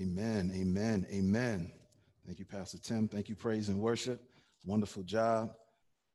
Amen. Amen. Amen. Thank you, Pastor Tim. Thank you, Praise and Worship. Wonderful job.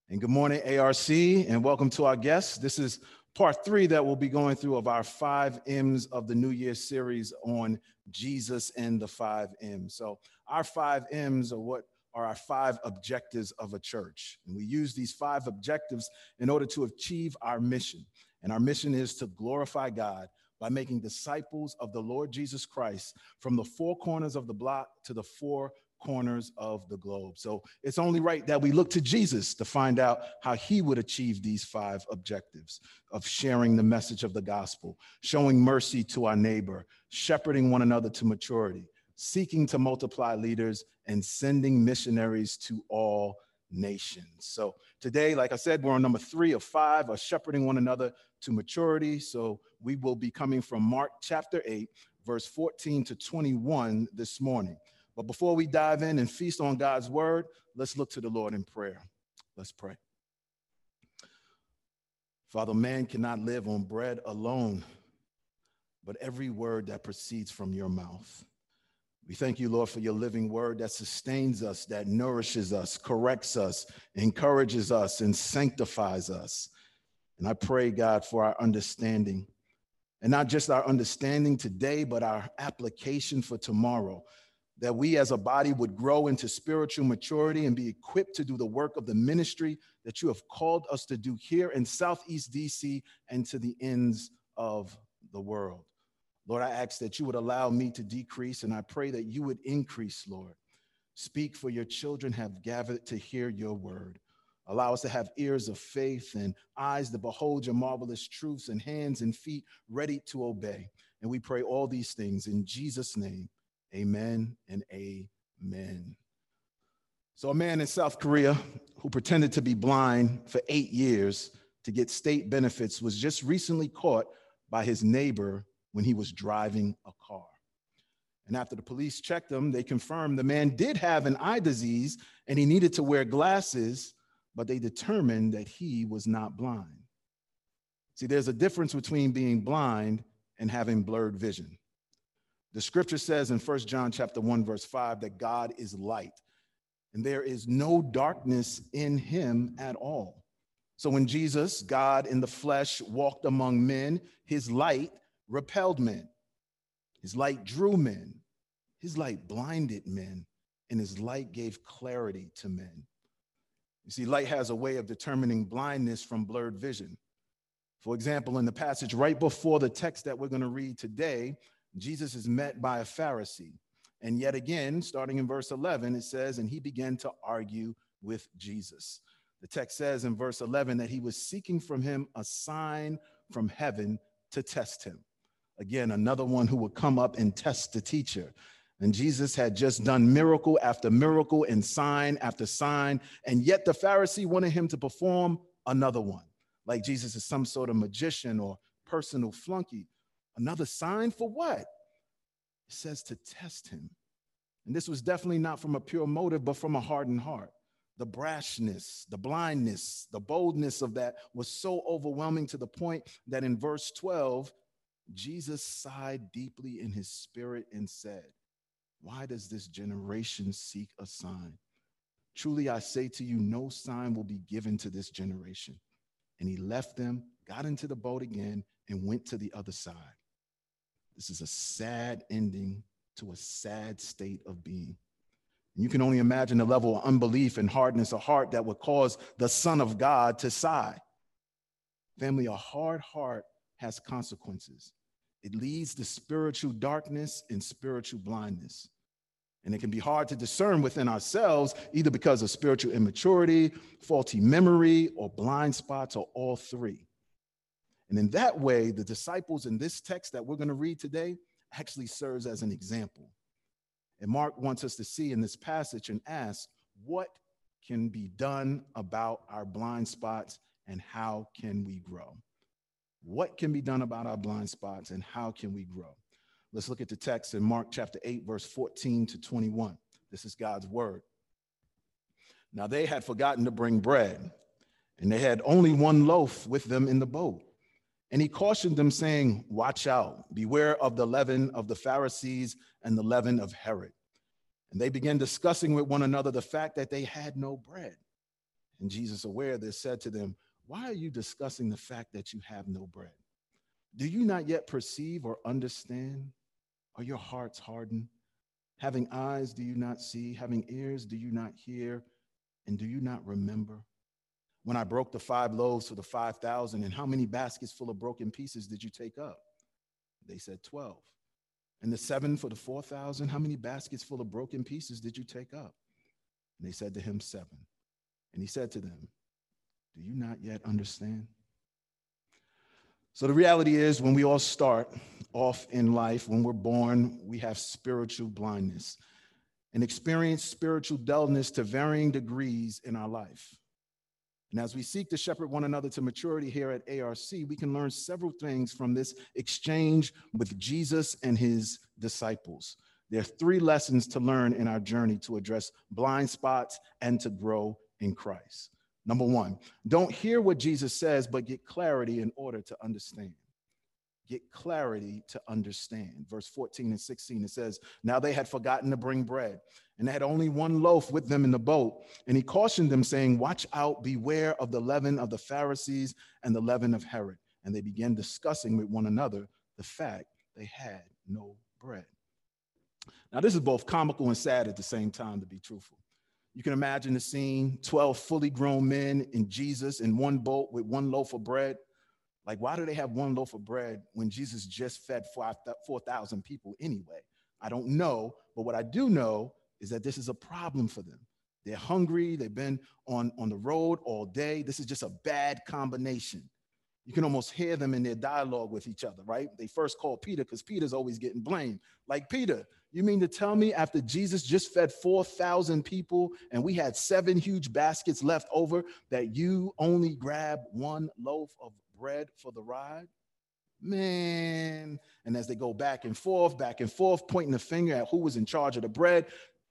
And good morning, ARC, and welcome to our guests. This is part three that we'll be going through of our five M's of the New Year series on Jesus and the five M's. So, our five M's are what are our five objectives of a church. And we use these five objectives in order to achieve our mission. And our mission is to glorify God by making disciples of the Lord Jesus Christ from the four corners of the block to the four corners of the globe. So it's only right that we look to Jesus to find out how he would achieve these five objectives of sharing the message of the gospel, showing mercy to our neighbor, shepherding one another to maturity, seeking to multiply leaders, and sending missionaries to all nations. So today, like I said, we're on number three of five, of shepherding one another to maturity. So we will be coming from Mark chapter 8, verse 14 to 21 this morning. But before we dive in and feast on God's word, let's look to the Lord in prayer. Let's pray. Father, man cannot live on bread alone, but every word that proceeds from your mouth. We thank you, Lord, for your living word that sustains us, that nourishes us, corrects us, encourages us, and sanctifies us. And I pray, God, for our understanding. And not just our understanding today, but our application for tomorrow. That we as a body would grow into spiritual maturity and be equipped to do the work of the ministry that you have called us to do here in Southeast DC and to the ends of the world. Lord, I ask that you would allow me to decrease, and I pray that you would increase, Lord. Speak, for your children have gathered to hear your word. Allow us to have ears of faith and eyes to behold your marvelous truths and hands and feet ready to obey. And we pray all these things in Jesus' name. Amen and amen. So, a man in South Korea who pretended to be blind for eight years to get state benefits was just recently caught by his neighbor when he was driving a car. And after the police checked him, they confirmed the man did have an eye disease and he needed to wear glasses but they determined that he was not blind. See, there's a difference between being blind and having blurred vision. The scripture says in First John chapter 1 verse 5 that God is light and there is no darkness in him at all. So when Jesus, God in the flesh, walked among men, his light repelled men. His light drew men. His light blinded men and his light gave clarity to men. You see, light has a way of determining blindness from blurred vision. For example, in the passage right before the text that we're going to read today, Jesus is met by a Pharisee. And yet again, starting in verse 11, it says, And he began to argue with Jesus. The text says in verse 11 that he was seeking from him a sign from heaven to test him. Again, another one who would come up and test the teacher. And Jesus had just done miracle after miracle and sign after sign. And yet the Pharisee wanted him to perform another one, like Jesus is some sort of magician or personal flunky. Another sign for what? It says to test him. And this was definitely not from a pure motive, but from a hardened heart. The brashness, the blindness, the boldness of that was so overwhelming to the point that in verse 12, Jesus sighed deeply in his spirit and said, why does this generation seek a sign? Truly, I say to you, no sign will be given to this generation. And he left them, got into the boat again, and went to the other side. This is a sad ending to a sad state of being. You can only imagine the level of unbelief and hardness of heart that would cause the Son of God to sigh. Family, a hard heart has consequences. It leads to spiritual darkness and spiritual blindness. And it can be hard to discern within ourselves, either because of spiritual immaturity, faulty memory, or blind spots, or all three. And in that way, the disciples in this text that we're going to read today actually serves as an example. And Mark wants us to see in this passage and ask, what can be done about our blind spots and how can we grow? What can be done about our blind spots and how can we grow? Let's look at the text in Mark chapter 8, verse 14 to 21. This is God's word. Now they had forgotten to bring bread, and they had only one loaf with them in the boat. And he cautioned them, saying, Watch out, beware of the leaven of the Pharisees and the leaven of Herod. And they began discussing with one another the fact that they had no bread. And Jesus, aware of this, said to them, Why are you discussing the fact that you have no bread? Do you not yet perceive or understand? Are your hearts hardened? Having eyes, do you not see? Having ears, do you not hear? And do you not remember? When I broke the five loaves for the 5,000, and how many baskets full of broken pieces did you take up? They said 12. And the seven for the 4,000, how many baskets full of broken pieces did you take up? And they said to him, Seven. And he said to them, Do you not yet understand? So the reality is, when we all start off in life, when we're born, we have spiritual blindness and experience spiritual dullness to varying degrees in our life. And as we seek to shepherd one another to maturity here at ARC, we can learn several things from this exchange with Jesus and his disciples. There are three lessons to learn in our journey to address blind spots and to grow in Christ. Number one, don't hear what Jesus says, but get clarity in order to understand. Get clarity to understand. Verse 14 and 16, it says, Now they had forgotten to bring bread, and they had only one loaf with them in the boat. And he cautioned them, saying, Watch out, beware of the leaven of the Pharisees and the leaven of Herod. And they began discussing with one another the fact they had no bread. Now, this is both comical and sad at the same time, to be truthful. You can imagine the scene 12 fully grown men and Jesus in one boat with one loaf of bread. Like, why do they have one loaf of bread when Jesus just fed 4,000 people anyway? I don't know, but what I do know is that this is a problem for them. They're hungry, they've been on, on the road all day. This is just a bad combination. You can almost hear them in their dialogue with each other, right? They first call Peter because Peter's always getting blamed. Like, Peter, you mean to tell me after Jesus just fed 4,000 people and we had seven huge baskets left over that you only grab one loaf of bread for the ride? Man. And as they go back and forth, back and forth, pointing the finger at who was in charge of the bread,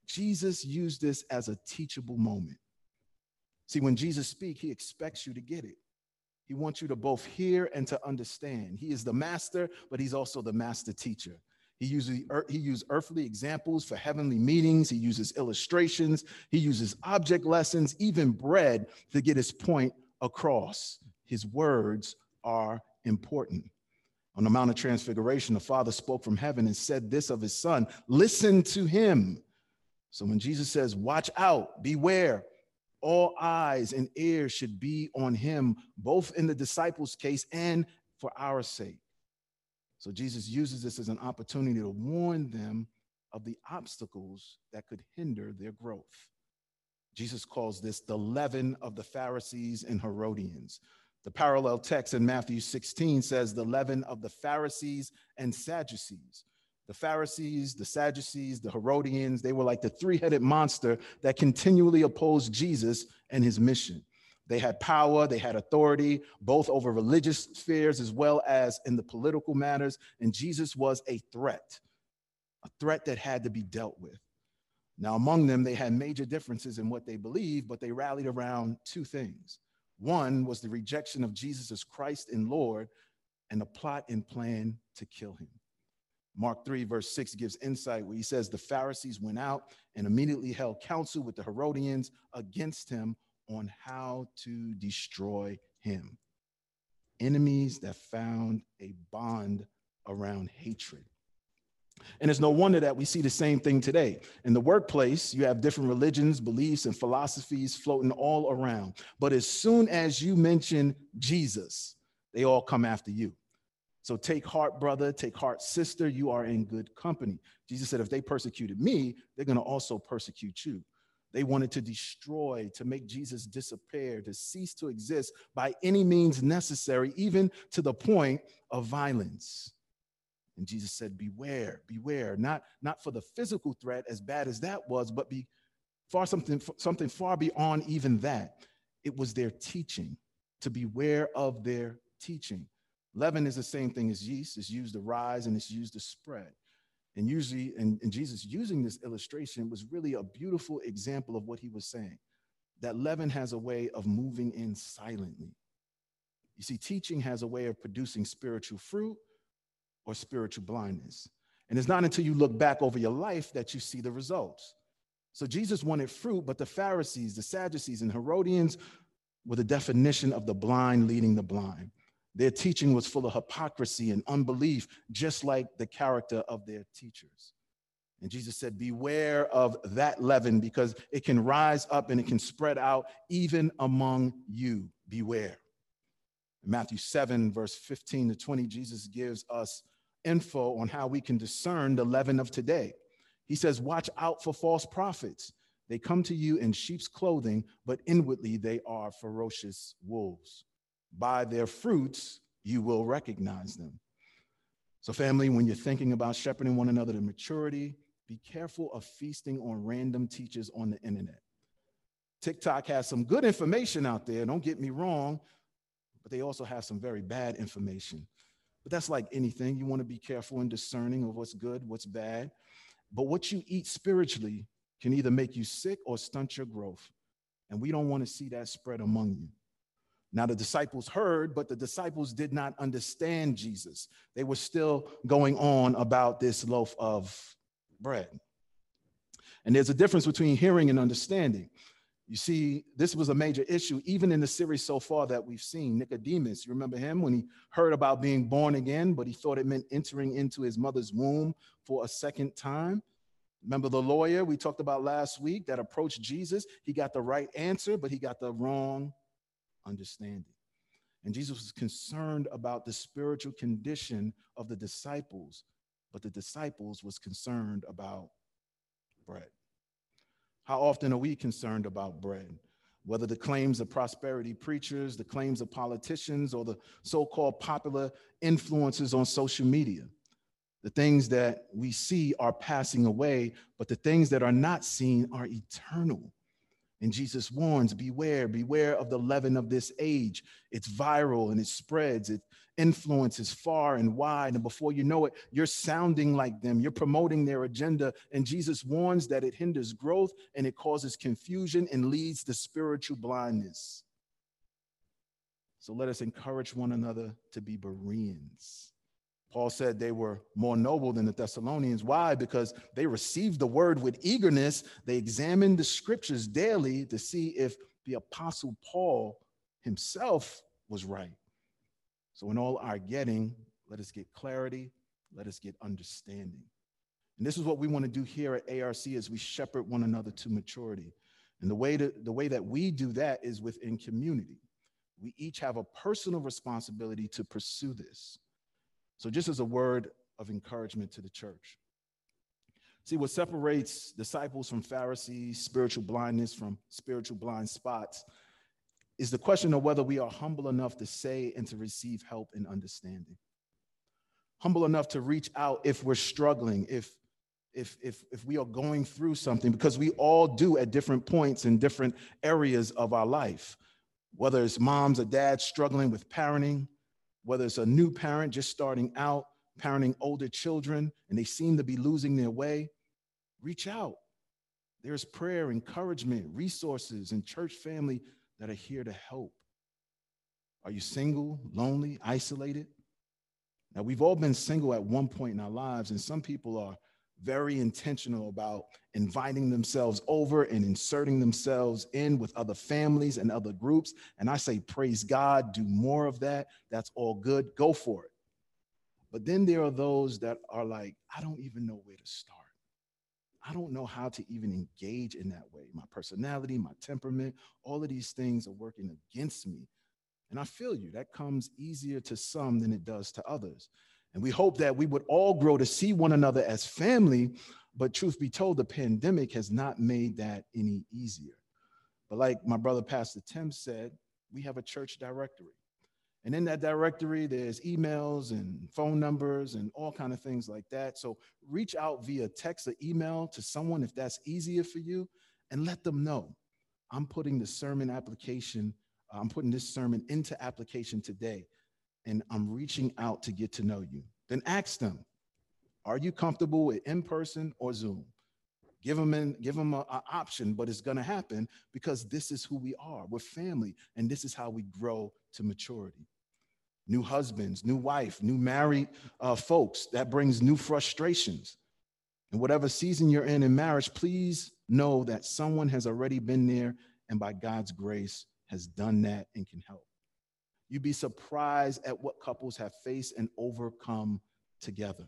Jesus used this as a teachable moment. See, when Jesus speaks, he expects you to get it. He wants you to both hear and to understand. He is the master, but he's also the master teacher. He uses, he uses earthly examples for heavenly meetings. He uses illustrations. He uses object lessons, even bread to get his point across. His words are important. On the Mount of Transfiguration, the Father spoke from heaven and said this of his Son listen to him. So when Jesus says, Watch out, beware, all eyes and ears should be on him, both in the disciples' case and for our sake. So Jesus uses this as an opportunity to warn them of the obstacles that could hinder their growth. Jesus calls this the leaven of the Pharisees and Herodians. The parallel text in Matthew 16 says the leaven of the Pharisees and Sadducees. The Pharisees, the Sadducees, the Herodians, they were like the three headed monster that continually opposed Jesus and his mission. They had power, they had authority, both over religious spheres as well as in the political matters. And Jesus was a threat, a threat that had to be dealt with. Now, among them, they had major differences in what they believed, but they rallied around two things. One was the rejection of Jesus as Christ and Lord, and the plot and plan to kill him. Mark 3, verse 6 gives insight where he says, The Pharisees went out and immediately held counsel with the Herodians against him on how to destroy him. Enemies that found a bond around hatred. And it's no wonder that we see the same thing today. In the workplace, you have different religions, beliefs, and philosophies floating all around. But as soon as you mention Jesus, they all come after you. So take heart, brother, take heart, sister. You are in good company. Jesus said, if they persecuted me, they're going to also persecute you. They wanted to destroy, to make Jesus disappear, to cease to exist by any means necessary, even to the point of violence. And Jesus said, Beware, beware, not, not for the physical threat, as bad as that was, but be far something, something far beyond even that. It was their teaching, to beware of their teaching. Leaven is the same thing as yeast. It's used to rise and it's used to spread. And usually, and, and Jesus using this illustration was really a beautiful example of what he was saying. That leaven has a way of moving in silently. You see, teaching has a way of producing spiritual fruit or spiritual blindness. And it's not until you look back over your life that you see the results. So Jesus wanted fruit, but the Pharisees, the Sadducees, and Herodians were the definition of the blind leading the blind. Their teaching was full of hypocrisy and unbelief, just like the character of their teachers. And Jesus said, Beware of that leaven because it can rise up and it can spread out even among you. Beware. In Matthew 7, verse 15 to 20, Jesus gives us info on how we can discern the leaven of today. He says, Watch out for false prophets. They come to you in sheep's clothing, but inwardly they are ferocious wolves. By their fruits, you will recognize them. So, family, when you're thinking about shepherding one another to maturity, be careful of feasting on random teachers on the internet. TikTok has some good information out there, don't get me wrong, but they also have some very bad information. But that's like anything. You want to be careful and discerning of what's good, what's bad. But what you eat spiritually can either make you sick or stunt your growth. And we don't want to see that spread among you. Now, the disciples heard, but the disciples did not understand Jesus. They were still going on about this loaf of bread. And there's a difference between hearing and understanding. You see, this was a major issue, even in the series so far that we've seen. Nicodemus, you remember him when he heard about being born again, but he thought it meant entering into his mother's womb for a second time. Remember the lawyer we talked about last week that approached Jesus? He got the right answer, but he got the wrong understanding. And Jesus was concerned about the spiritual condition of the disciples, but the disciples was concerned about bread. How often are we concerned about bread? Whether the claims of prosperity preachers, the claims of politicians, or the so called popular influences on social media. The things that we see are passing away, but the things that are not seen are eternal. And Jesus warns beware, beware of the leaven of this age. It's viral and it spreads, it influences far and wide. And before you know it, you're sounding like them, you're promoting their agenda. And Jesus warns that it hinders growth and it causes confusion and leads to spiritual blindness. So let us encourage one another to be Bereans Paul said they were more noble than the Thessalonians. Why? Because they received the word with eagerness. They examined the scriptures daily to see if the apostle Paul himself was right. So, in all our getting, let us get clarity, let us get understanding. And this is what we want to do here at ARC as we shepherd one another to maturity. And the way, to, the way that we do that is within community. We each have a personal responsibility to pursue this. So, just as a word of encouragement to the church. See, what separates disciples from Pharisees, spiritual blindness from spiritual blind spots, is the question of whether we are humble enough to say and to receive help and understanding. Humble enough to reach out if we're struggling, if if, if, if we are going through something, because we all do at different points in different areas of our life, whether it's moms or dads struggling with parenting, whether it's a new parent just starting out, parenting older children, and they seem to be losing their way, reach out. There's prayer, encouragement, resources, and church family that are here to help. Are you single, lonely, isolated? Now, we've all been single at one point in our lives, and some people are very intentional about inviting themselves over and inserting themselves in with other families and other groups. And I say, praise God, do more of that. That's all good. Go for it. But then there are those that are like, I don't even know where to start. I don't know how to even engage in that way. My personality, my temperament, all of these things are working against me. And I feel you, that comes easier to some than it does to others. And we hope that we would all grow to see one another as family. But truth be told, the pandemic has not made that any easier. But like my brother Pastor Tim said, we have a church directory. And in that directory, there's emails and phone numbers and all kind of things like that. So reach out via text or email to someone if that's easier for you and let them know. I'm putting the sermon application, uh, I'm putting this sermon into application today and I'm reaching out to get to know you. Then ask them, are you comfortable with in person or Zoom? Give them an, give them an option, but it's to happen because this is who we are. We're family, and this is how we grow to maturity. new husbands, new wife, new married uh, folks. That brings new frustrations. And whatever season you're in in marriage, please know that someone has already been there and by God's grace has done that and can help. You'd be surprised at what couples have faced and overcome together.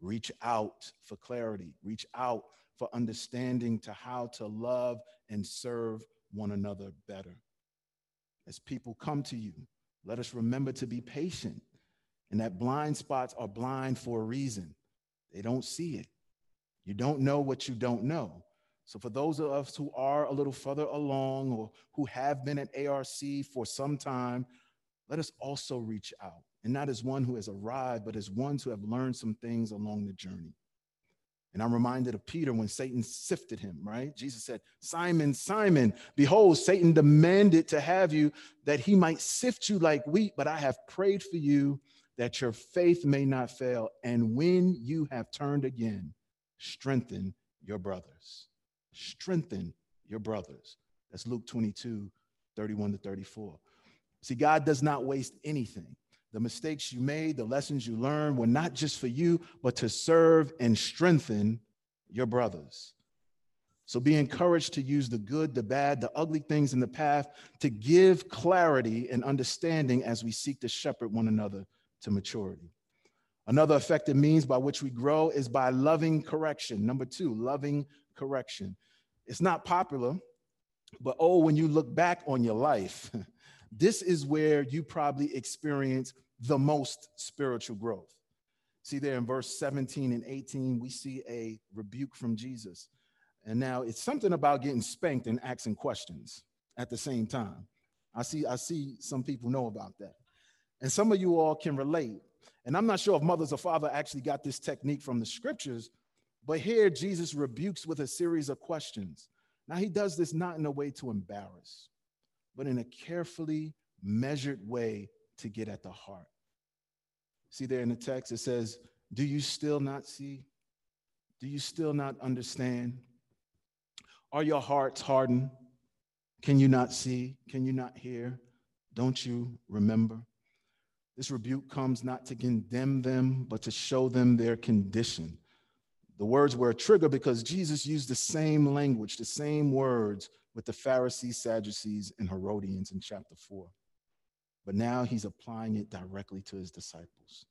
Reach out for clarity, reach out for understanding to how to love and serve one another better. As people come to you, let us remember to be patient and that blind spots are blind for a reason. They don't see it. You don't know what you don't know. So, for those of us who are a little further along or who have been at ARC for some time, let us also reach out, and not as one who has arrived, but as ones who have learned some things along the journey. And I'm reminded of Peter when Satan sifted him, right? Jesus said, Simon, Simon, behold, Satan demanded to have you that he might sift you like wheat, but I have prayed for you that your faith may not fail. And when you have turned again, strengthen your brothers strengthen your brothers. That's Luke 22, 31 to 34. See, God does not waste anything. The mistakes you made, the lessons you learned were not just for you, but to serve and strengthen your brothers. So be encouraged to use the good, the bad, the ugly things in the path to give clarity and understanding as we seek to shepherd one another to maturity. Another effective means by which we grow is by loving correction. Number two, loving correction. It's not popular, but oh, when you look back on your life, this is where you probably experience the most spiritual growth. See, there in verse 17 and 18, we see a rebuke from Jesus. And now it's something about getting spanked and asking questions at the same time. I see, I see some people know about that. And some of you all can relate. And I'm not sure if mothers or father actually got this technique from the scriptures, but here, Jesus rebukes with a series of questions. Now, he does this not in a way to embarrass, but in a carefully measured way to get at the heart. See there in the text, it says, Do you still not see? Do you still not understand? Are your hearts hardened? Can you not see? Can you not hear? Don't you remember? This rebuke comes not to condemn them, but to show them their condition. The words were a trigger because Jesus used the same language, the same words with the Pharisees, Sadducees, and Herodians in chapter 4. But now he's applying it directly to his disciples.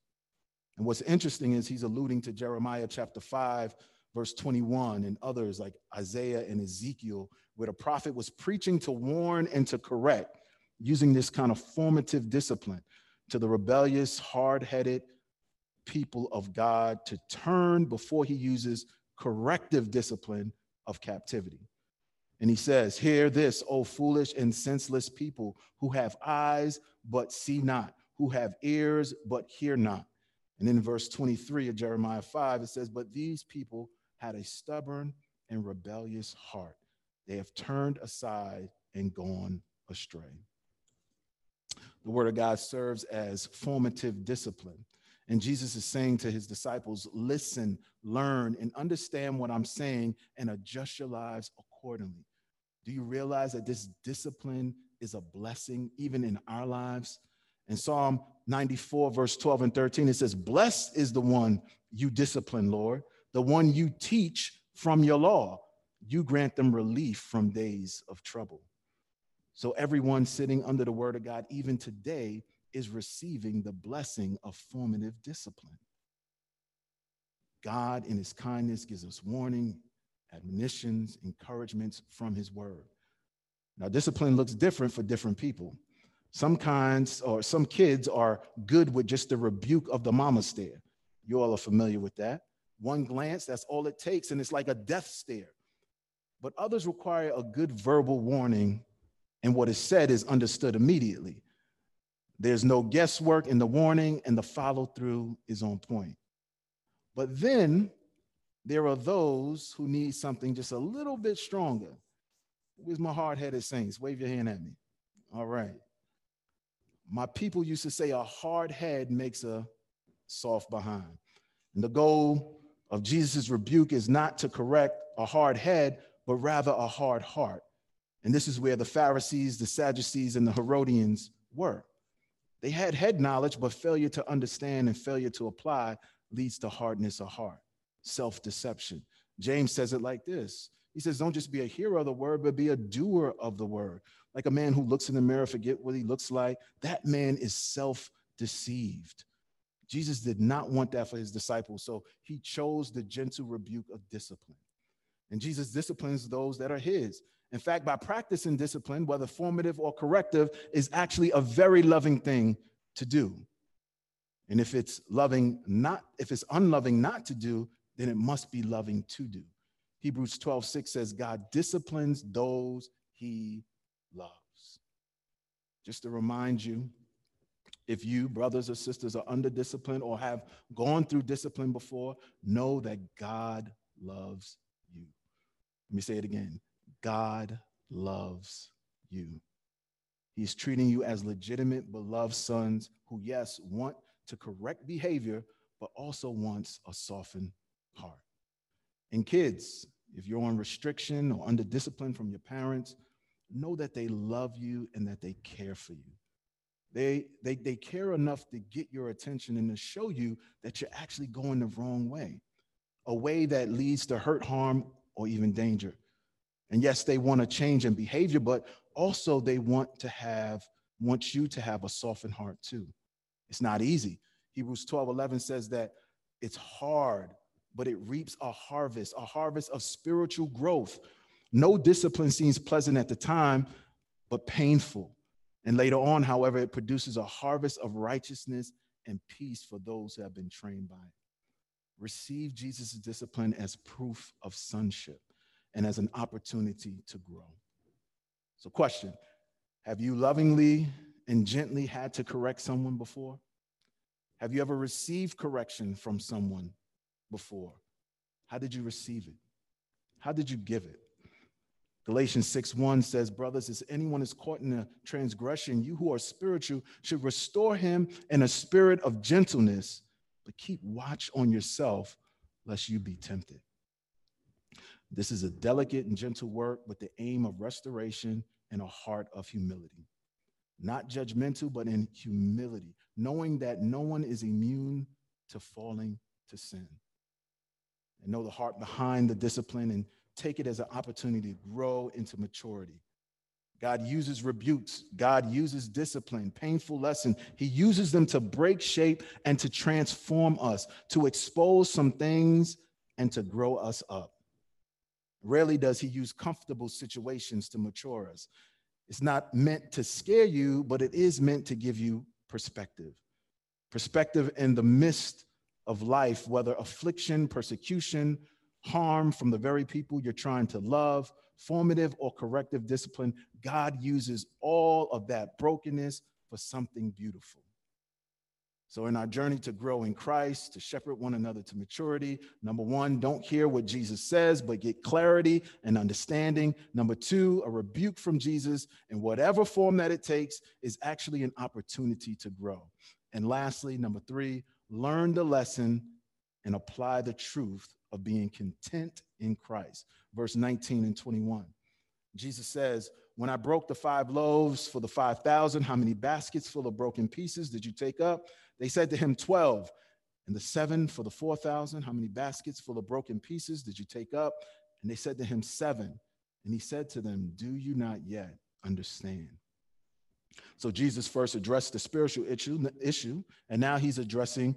And what's interesting is he's alluding to Jeremiah chapter 5, verse 21, and others like Isaiah and Ezekiel, where the prophet was preaching to warn and to correct, using this kind of formative discipline to the rebellious, hard headed, people of God to turn before he uses corrective discipline of captivity. And he says, Hear this, O foolish and senseless people who have eyes but see not, who have ears but hear not. And in verse 23 of Jeremiah 5, it says, But these people had a stubborn and rebellious heart. They have turned aside and gone astray. The word of God serves as formative discipline and Jesus is saying to his disciples, listen, learn, and understand what I'm saying and adjust your lives accordingly. Do you realize that this discipline is a blessing even in our lives? In Psalm 94, verse 12 and 13, it says, Blessed is the one you discipline, Lord, the one you teach from your law. You grant them relief from days of trouble. So, everyone sitting under the word of God, even today, is receiving the blessing of formative discipline. God, in his kindness, gives us warning, admonitions, encouragements from his word. Now, discipline looks different for different people. Some kinds or some kids are good with just the rebuke of the mama stare. You all are familiar with that. One glance, that's all it takes, and it's like a death stare. But others require a good verbal warning, and what is said is understood immediately. There's no guesswork in the warning, and the follow through is on point. But then there are those who need something just a little bit stronger. Where's my hard headed saints? Wave your hand at me. All right. My people used to say a hard head makes a soft behind. And the goal of Jesus' rebuke is not to correct a hard head, but rather a hard heart. And this is where the Pharisees, the Sadducees, and the Herodians were. They had head knowledge, but failure to understand and failure to apply leads to hardness of heart, self deception. James says it like this He says, Don't just be a hearer of the word, but be a doer of the word. Like a man who looks in the mirror, forget what he looks like. That man is self deceived. Jesus did not want that for his disciples, so he chose the gentle rebuke of discipline. And Jesus disciplines those that are his. In fact, by practicing discipline, whether formative or corrective, is actually a very loving thing to do. And if it's loving not, if it's unloving not to do, then it must be loving to do. Hebrews 12, 6 says, God disciplines those he loves. Just to remind you, if you, brothers or sisters, are under discipline or have gone through discipline before, know that God loves you. Let me say it again God loves you. He's treating you as legitimate, beloved sons who, yes, want to correct behavior, but also wants a softened heart. And kids, if you're on restriction or under discipline from your parents, know that they love you and that they care for you. They, they, they care enough to get your attention and to show you that you're actually going the wrong way, a way that leads to hurt, harm, or even danger. And yes, they want to change in behavior, but also they want to have, want you to have a softened heart too. It's not easy. Hebrews 12, 11 says that it's hard, but it reaps a harvest, a harvest of spiritual growth. No discipline seems pleasant at the time, but painful. And later on, however, it produces a harvest of righteousness and peace for those who have been trained by it. Receive Jesus' discipline as proof of sonship and as an opportunity to grow. So, question Have you lovingly and gently had to correct someone before? Have you ever received correction from someone before? How did you receive it? How did you give it? Galatians 6 1 says, Brothers, if anyone is caught in a transgression, you who are spiritual should restore him in a spirit of gentleness, but keep watch on yourself, lest you be tempted. This is a delicate and gentle work with the aim of restoration and a heart of humility. Not judgmental, but in humility, knowing that no one is immune to falling to sin. And know the heart behind the discipline and take it as an opportunity to grow into maturity. God uses rebukes. God uses discipline, painful lesson. He uses them to break shape and to transform us, to expose some things and to grow us up. Rarely does he use comfortable situations to mature us. It's not meant to scare you, but it is meant to give you perspective. Perspective in the midst of life, whether affliction, persecution, harm from the very people you're trying to love, formative or corrective discipline, God uses all of that brokenness for something beautiful. So, in our journey to grow in Christ, to shepherd one another to maturity, number one, don't hear what Jesus says, but get clarity and understanding. Number two, a rebuke from Jesus in whatever form that it takes is actually an opportunity to grow. And lastly, number three, learn the lesson and apply the truth of being content in Christ. Verse 19 and 21. Jesus says, When I broke the five loaves for the 5,000, how many baskets full of broken pieces did you take up? They said to him, 12. And the seven for the 4,000, how many baskets full of broken pieces did you take up? And they said to him, Seven. And he said to them, Do you not yet understand? So Jesus first addressed the spiritual issue, issue and now he's addressing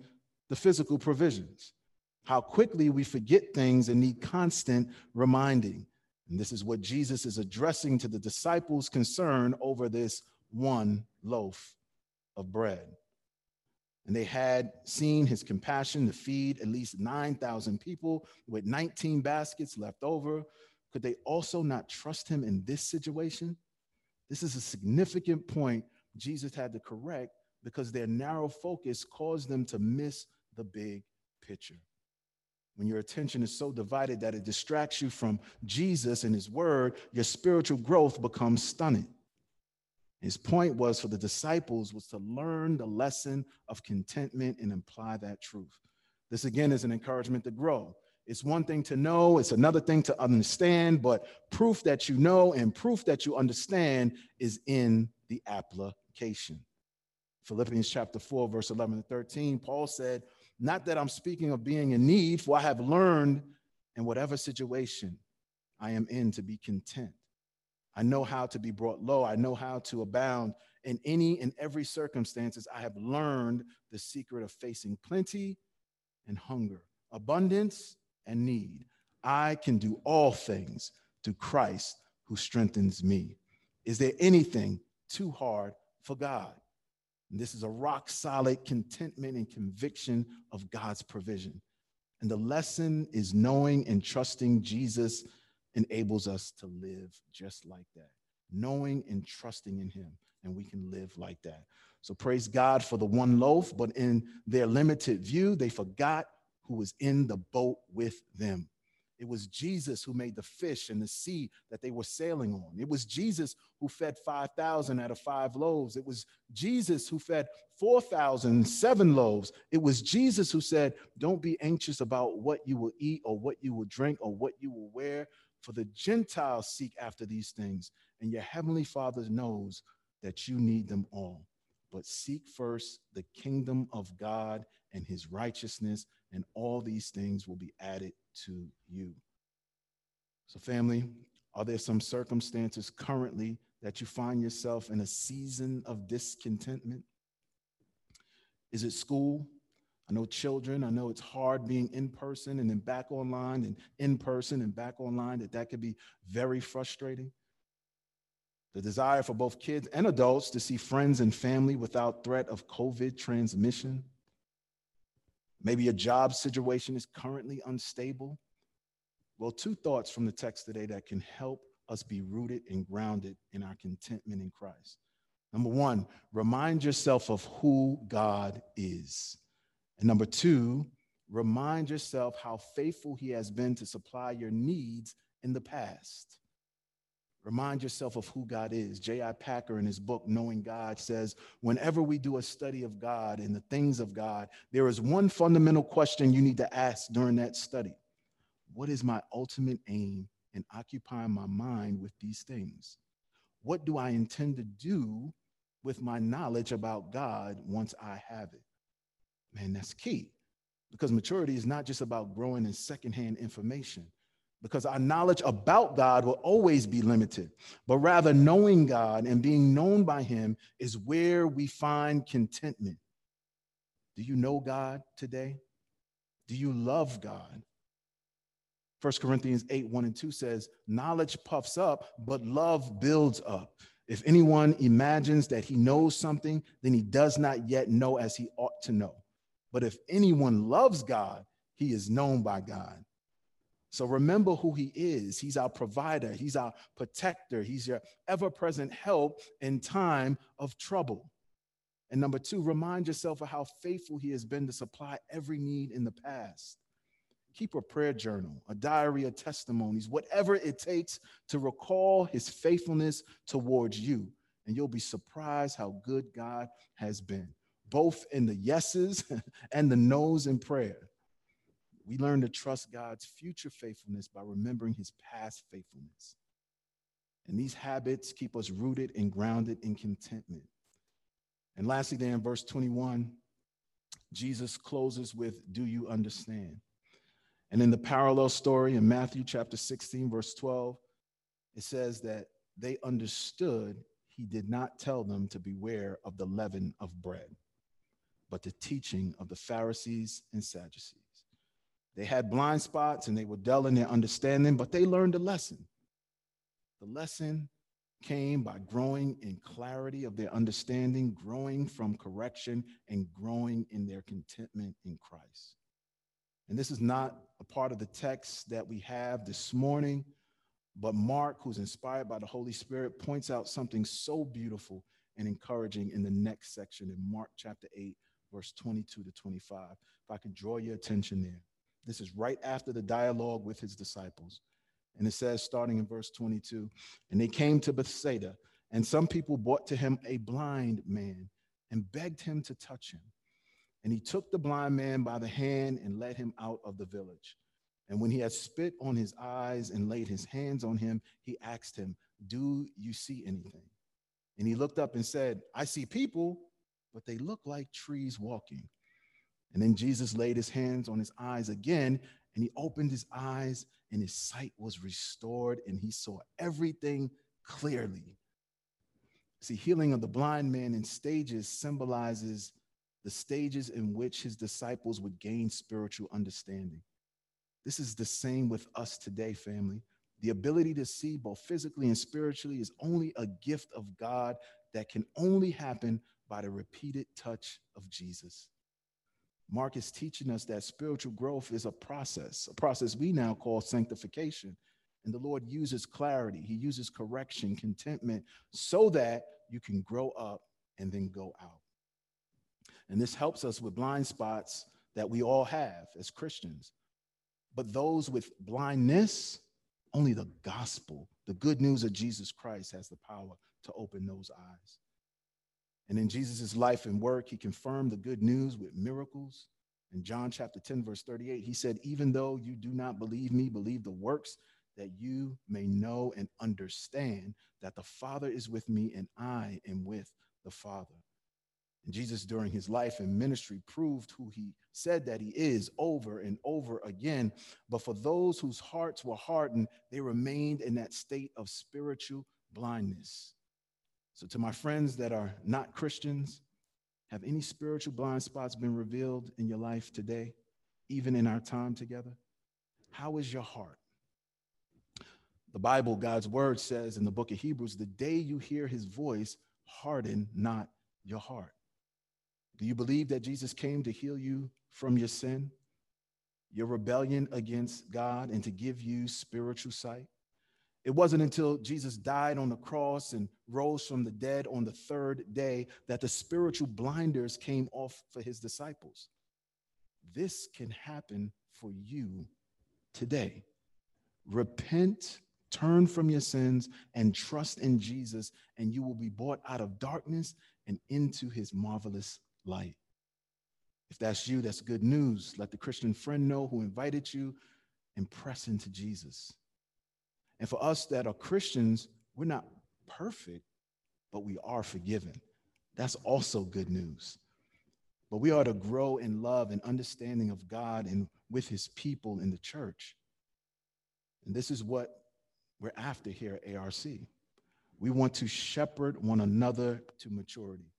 the physical provisions. How quickly we forget things and need constant reminding. And this is what Jesus is addressing to the disciples' concern over this one loaf of bread. And they had seen his compassion to feed at least 9,000 people with 19 baskets left over. Could they also not trust him in this situation? This is a significant point Jesus had to correct because their narrow focus caused them to miss the big picture. When your attention is so divided that it distracts you from Jesus and his word, your spiritual growth becomes stunted. His point was for the disciples was to learn the lesson of contentment and apply that truth. This again is an encouragement to grow. It's one thing to know, it's another thing to understand, but proof that you know and proof that you understand is in the application. Philippians chapter 4, verse 11 to 13, Paul said, Not that I'm speaking of being in need, for I have learned in whatever situation I am in to be content. I know how to be brought low. I know how to abound in any and every circumstances. I have learned the secret of facing plenty and hunger, abundance and need. I can do all things through Christ who strengthens me. Is there anything too hard for God? And this is a rock solid contentment and conviction of God's provision. And the lesson is knowing and trusting Jesus enables us to live just like that. Knowing and trusting in Him, and we can live like that. So praise God for the one loaf, but in their limited view, they forgot who was in the boat with them. It was Jesus who made the fish and the sea that they were sailing on. It was Jesus who fed 5,000 out of five loaves. It was Jesus who fed 4,000, seven loaves. It was Jesus who said, Don't be anxious about what you will eat or what you will drink or what you will wear, for the Gentiles seek after these things, and your heavenly Father knows that you need them all. But seek first the kingdom of God and his righteousness, and all these things will be added to you. So, family, are there some circumstances currently that you find yourself in a season of discontentment? Is it school? I know children, I know it's hard being in person and then back online and in person and back online, that that could be very frustrating. The desire for both kids and adults to see friends and family without threat of COVID transmission. Maybe your job situation is currently unstable. Well, two thoughts from the text today that can help us be rooted and grounded in our contentment in Christ. Number one, remind yourself of who God is. And number two, remind yourself how faithful He has been to supply your needs in the past. Remind yourself of who God is. J.I. Packer, in his book, Knowing God, says whenever we do a study of God and the things of God, there is one fundamental question you need to ask during that study What is my ultimate aim in occupying my mind with these things? What do I intend to do with my knowledge about God once I have it? Man, that's key because maturity is not just about growing in secondhand information because our knowledge about God will always be limited, but rather knowing God and being known by Him is where we find contentment. Do you know God today? Do you love God? 1 Corinthians 8 1 and 2 says, Knowledge puffs up, but love builds up. If anyone imagines that he knows something, then he does not yet know as he ought to know. But if anyone loves God, he is known by God. So remember who he is. He's our provider, he's our protector, he's your ever present help in time of trouble. And number two, remind yourself of how faithful he has been to supply every need in the past. Keep a prayer journal, a diary of testimonies, whatever it takes to recall his faithfulness towards you. And you'll be surprised how good God has been, both in the yeses and the no's in prayer. We learn to trust God's future faithfulness by remembering his past faithfulness. And these habits keep us rooted and grounded in contentment. And lastly, then in verse 21, Jesus closes with, Do you understand? And in the parallel story in Matthew chapter 16, verse 12, it says that they understood he did not tell them to beware of the leaven of bread, but the teaching of the Pharisees and Sadducees. They had blind spots and they were dull in their understanding, but they learned a lesson. The lesson came by growing in clarity of their understanding, growing from correction, and growing in their contentment in Christ. And this is not a part of the text that we have this morning, but Mark, who's inspired by the Holy Spirit, points out something so beautiful and encouraging in the next section in Mark chapter 8, verse 22 to 25. If I could draw your attention there. This is right after the dialogue with his disciples. And it says, starting in verse 22, and they came to Bethsaida, and some people brought to him a blind man and begged him to touch him. And he took the blind man by the hand and led him out of the village. And when he had spit on his eyes and laid his hands on him, he asked him, Do you see anything? And he looked up and said, I see people, but they look like trees walking. And then Jesus laid his hands on his eyes again, and he opened his eyes, and his sight was restored, and he saw everything clearly. See, healing of the blind man in stages symbolizes the stages in which his disciples would gain spiritual understanding. This is the same with us today, family. The ability to see both physically and spiritually is only a gift of God that can only happen by the repeated touch of Jesus. Mark is teaching us that spiritual growth is a process, a process we now call sanctification. And the Lord uses clarity, He uses correction, contentment, so that you can grow up and then go out. And this helps us with blind spots that we all have as Christians. But those with blindness, only the gospel, the good news of Jesus Christ, has the power to open those eyes. And in Jesus' life and work, he confirmed the good news with miracles. In John chapter 10, verse 38, he said, Even though you do not believe me, believe the works that you may know and understand that the Father is with me and I am with the Father. And Jesus, during his life and ministry, proved who he said that he is over and over again. But for those whose hearts were hardened, they remained in that state of spiritual blindness. So, to my friends that are not Christians, have any spiritual blind spots been revealed in your life today, even in our time together? How is your heart? The Bible, God's word says in the book of Hebrews, the day you hear his voice, harden not your heart. Do you believe that Jesus came to heal you from your sin, your rebellion against God, and to give you spiritual sight? It wasn't until Jesus died on the cross and rose from the dead on the third day that the spiritual blinders came off for his disciples. This can happen for you today. Repent, turn from your sins, and trust in Jesus, and you will be brought out of darkness and into his marvelous light. If that's you, that's good news. Let the Christian friend know who invited you and press into Jesus. And for us that are Christians, we're not perfect, but we are forgiven. That's also good news. But we are to grow in love and understanding of God and with his people in the church. And this is what we're after here at ARC. We want to shepherd one another to maturity.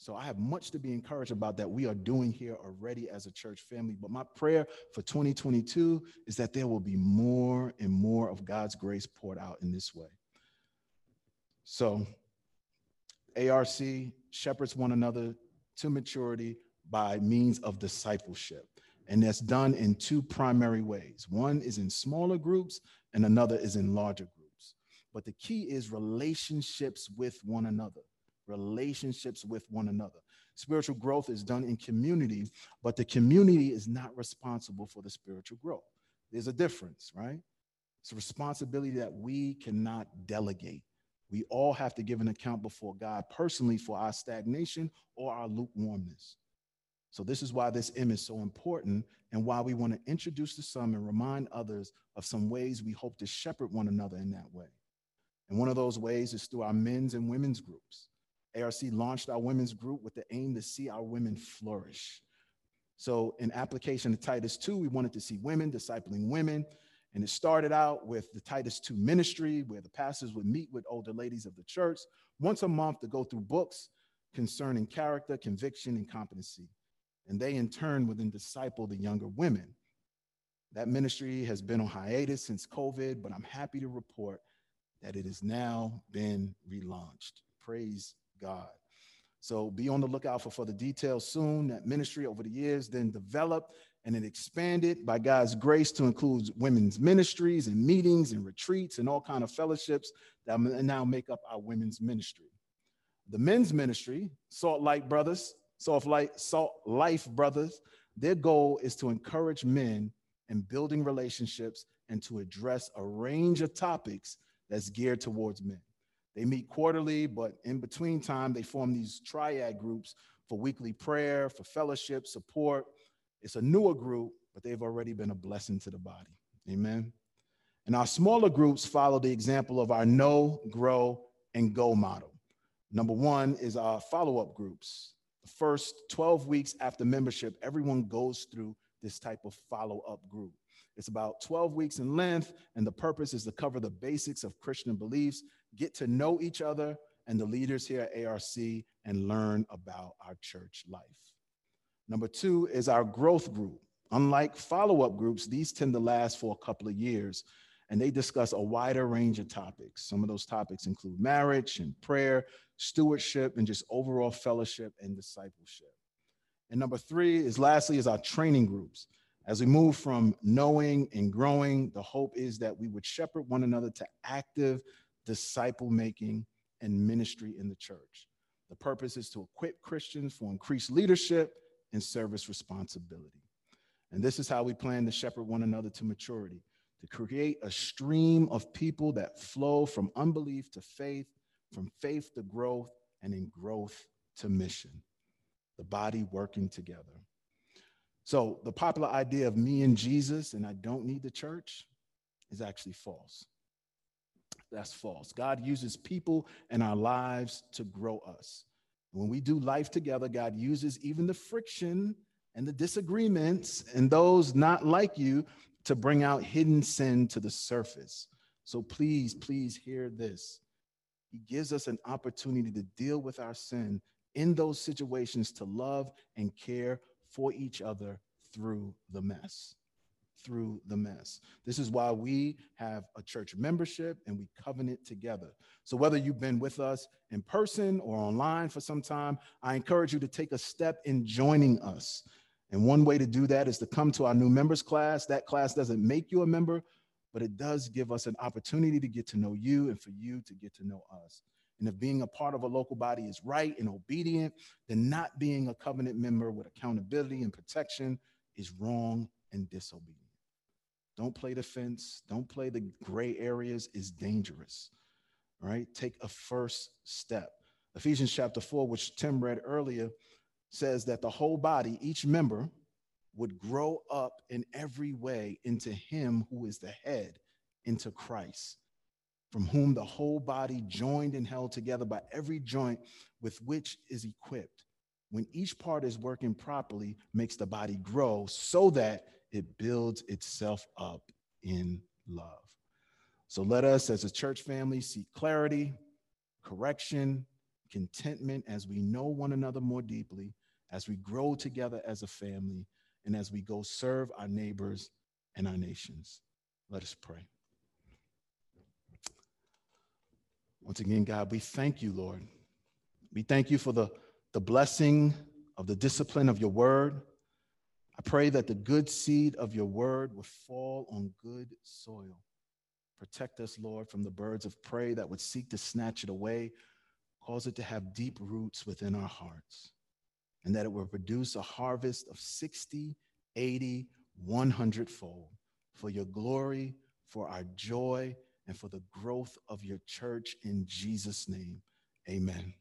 So I have much to be encouraged about that we are doing here already as a church family. But my prayer for 2022 is that there will be more and more of God's grace poured out in this way. So ARC shepherds one another to maturity by means of discipleship. And that's done in two primary ways. One is in smaller groups, and another is in larger groups. But the key is relationships with one another relationships with one another. Spiritual growth is done in community, but the community is not responsible for the spiritual growth. There's a difference, right? It's a responsibility that we cannot delegate. We all have to give an account before God personally for our stagnation or our lukewarmness. So, this is why this M is so important and why we want to introduce to some and remind others of some ways we hope to shepherd one another in that way. And one of those ways is through our men's and women's groups. ARC launched our women's group with the aim to see our women flourish. So, in application to Titus 2, we wanted to see women discipling women. And it started out with the Titus 2 ministry, where the pastors would meet with older ladies of the church once a month to go through books concerning character, conviction, and competency. And they, in turn, would then disciple the younger women. That ministry has been on hiatus since COVID, but I'm happy to report that it has now been relaunched. Praise God. So be on the lookout for further details soon. That ministry over the years then developed and then expanded by God's grace to include women's ministries and meetings and retreats and all kind of fellowships that now make up our women's ministry. The men's ministry, Salt Light Brothers, Salt Light, Salt Life Brothers, their goal is to encourage men in building relationships and to address a range of topics that's geared towards men. They meet quarterly, but in between time, they form these triad groups for weekly prayer, for fellowship, support. It's a newer group, but they've already been a blessing to the body. Amen. And our smaller groups follow the example of our know, grow, and go model. Number one is our follow up groups. The first 12 weeks after membership, everyone goes through this type of follow up group. It's about 12 weeks in length, and the purpose is to cover the basics of Christian beliefs, get to know each other and the leaders here at ARC, and learn about our church life. Number two is our growth group. Unlike follow up groups, these tend to last for a couple of years and they discuss a wider range of topics. Some of those topics include marriage and prayer, stewardship, and just overall fellowship and discipleship. And number three is lastly is our training groups. As we move from knowing and growing, the hope is that we would shepherd one another to active disciple making and ministry in the church. The purpose is to equip Christians for increased leadership and service responsibility. And this is how we plan to shepherd one another to maturity to create a stream of people that flow from unbelief to faith, from faith to growth, and in growth to mission. The body working together. So, the popular idea of me and Jesus and I don't need the church is actually false. That's false. God uses people and our lives to grow us. When we do life together, God uses even the friction and the disagreements and those not like you to bring out hidden sin to the surface. So please, please hear this. He gives us an opportunity to deal with our sin in those situations to love and care for each other through the mess. Through the mess. This is why we have a church membership and we covenant together. So, whether you've been with us in person or online for some time, I encourage you to take a step in joining us. And one way to do that is to come to our new members class. That class doesn't make you a member, but it does give us an opportunity to get to know you and for you to get to know us. And if being a part of a local body is right and obedient, then not being a covenant member with accountability and protection is wrong and disobedient. Don't play the fence, don't play the gray areas, is dangerous. Right, take a first step. Ephesians chapter 4, which Tim read earlier, says that the whole body, each member, would grow up in every way into him who is the head, into Christ, from whom the whole body, joined and held together by every joint with which is equipped, when each part is working properly, makes the body grow so that it builds itself up in love. So let us, as a church family, seek clarity, correction, contentment as we know one another more deeply as we grow together as a family, and as we go serve our neighbors and our nations. Let us pray. Once again, God, we thank you, Lord. We thank you for the, the blessing of the discipline of your word. I pray that the good seed of your word would fall on good soil. Protect us, Lord, from the birds of prey that would seek to snatch it away. Cause it to have deep roots within our hearts and that it will produce a harvest of 60, 80, 100 fold for your glory, for our joy, and for the growth of your church in Jesus' name. Amen.